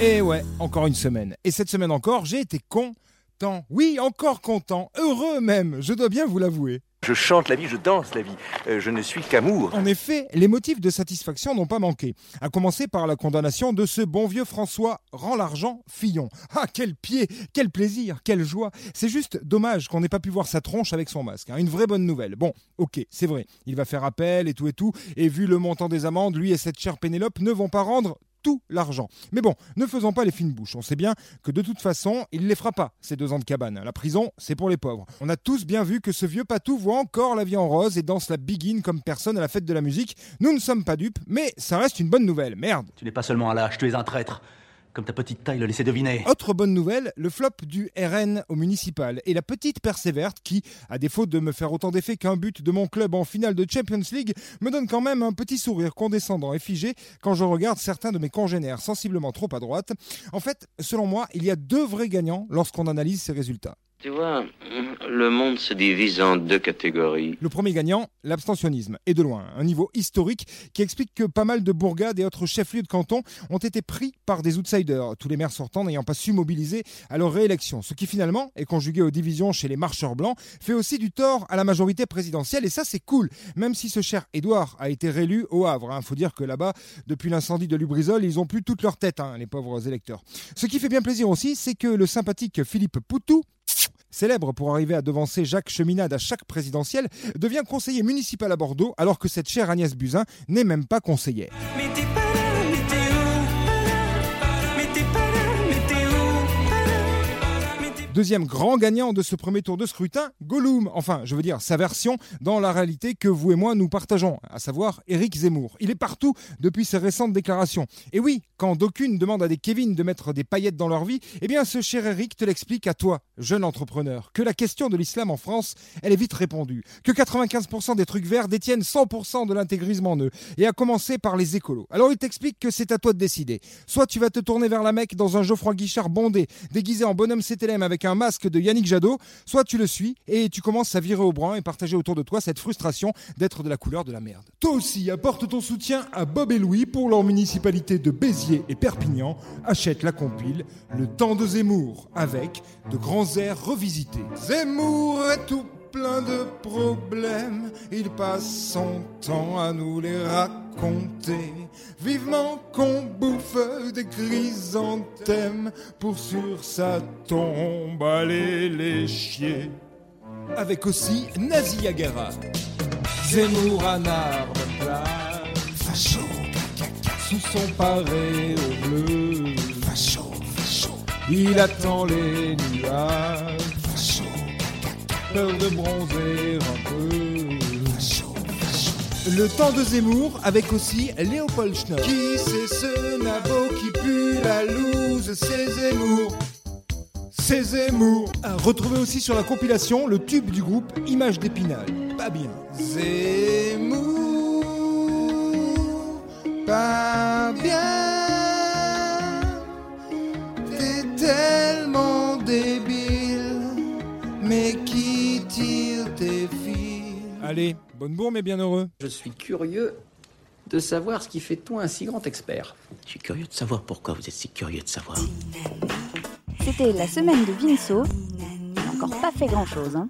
Et ouais, encore une semaine. Et cette semaine encore, j'ai été content. Oui, encore content. Heureux même, je dois bien vous l'avouer. Je chante la vie, je danse la vie. Euh, je ne suis qu'amour. En effet, les motifs de satisfaction n'ont pas manqué. À commencer par la condamnation de ce bon vieux François Rend l'argent Fillon. Ah, quel pied, quel plaisir, quelle joie. C'est juste dommage qu'on n'ait pas pu voir sa tronche avec son masque. hein. Une vraie bonne nouvelle. Bon, ok, c'est vrai. Il va faire appel et tout et tout. Et vu le montant des amendes, lui et cette chère Pénélope ne vont pas rendre l'argent. Mais bon, ne faisons pas les fines bouches. On sait bien que de toute façon, il ne les fera pas, ces deux ans de cabane. La prison, c'est pour les pauvres. On a tous bien vu que ce vieux patou voit encore la vie en rose et danse la biguine comme personne à la fête de la musique. Nous ne sommes pas dupes, mais ça reste une bonne nouvelle. Merde. Tu n'es pas seulement un lâche, tu es un traître. Comme ta petite taille le laissait deviner. Autre bonne nouvelle, le flop du RN au municipal et la petite perséverte qui, à défaut de me faire autant d'effet qu'un but de mon club en finale de Champions League, me donne quand même un petit sourire condescendant et figé quand je regarde certains de mes congénères sensiblement trop à droite. En fait, selon moi, il y a deux vrais gagnants lorsqu'on analyse ces résultats. Tu vois, le monde se divise en deux catégories. Le premier gagnant, l'abstentionnisme, et de loin, un niveau historique qui explique que pas mal de bourgades et autres chefs-lieux de canton ont été pris par des outsiders, tous les maires sortants n'ayant pas su mobiliser à leur réélection. Ce qui finalement est conjugué aux divisions chez les marcheurs blancs, fait aussi du tort à la majorité présidentielle, et ça c'est cool, même si ce cher Édouard a été réélu au Havre. Il faut dire que là-bas, depuis l'incendie de Lubrizol, ils ont plus toute leur tête, hein, les pauvres électeurs. Ce qui fait bien plaisir aussi, c'est que le sympathique Philippe Poutou, célèbre pour arriver à devancer Jacques Cheminade à chaque présidentielle, devient conseiller municipal à Bordeaux alors que cette chère Agnès Buzyn n'est même pas conseillère. Deuxième grand gagnant de ce premier tour de scrutin, Gollum. Enfin, je veux dire, sa version dans la réalité que vous et moi nous partageons, à savoir Éric Zemmour. Il est partout depuis ses récentes déclarations. Et oui, quand d'aucunes demandent à des Kevin de mettre des paillettes dans leur vie, eh bien ce cher Éric te l'explique à toi, jeune entrepreneur, que la question de l'islam en France, elle est vite répondue. Que 95% des trucs verts détiennent 100% de l'intégrisme en eux. Et à commencer par les écolos. Alors il t'explique que c'est à toi de décider. Soit tu vas te tourner vers la Mecque dans un Geoffroy Guichard bondé, déguisé en bonhomme CTLM avec un masque de Yannick Jadot, soit tu le suis et tu commences à virer au brun et partager autour de toi cette frustration d'être de la couleur de la merde. Toi aussi, apporte ton soutien à Bob et Louis pour leur municipalité de Béziers et Perpignan. Achète la compile Le temps de Zemmour avec de grands airs revisités. Zemmour est tout plein de problèmes, il passe son temps à nous les raconter. Vivement qu'on bouffe des chrysanthèmes pour sur sa tombe aller les chier. Avec aussi Nazi Yagara, Zemmour à facho, sous son paré au bleu, facho, facho, il attend les nuages, peur de bronzer un peu. Le temps de Zemmour avec aussi Léopold Schnopp. Qui c'est ce nabo qui pue la loose? C'est Zemmour. C'est Zemmour. À retrouver aussi sur la compilation le tube du groupe Image d'Épinal. Pas bien. Zemmour. Allez, bonne bourre mais bien heureux. Je suis curieux de savoir ce qui fait de toi un si grand expert. Je suis curieux de savoir pourquoi vous êtes si curieux de savoir. C'était la semaine de Vinceau. Il n'a encore pas fait grand chose. Hein.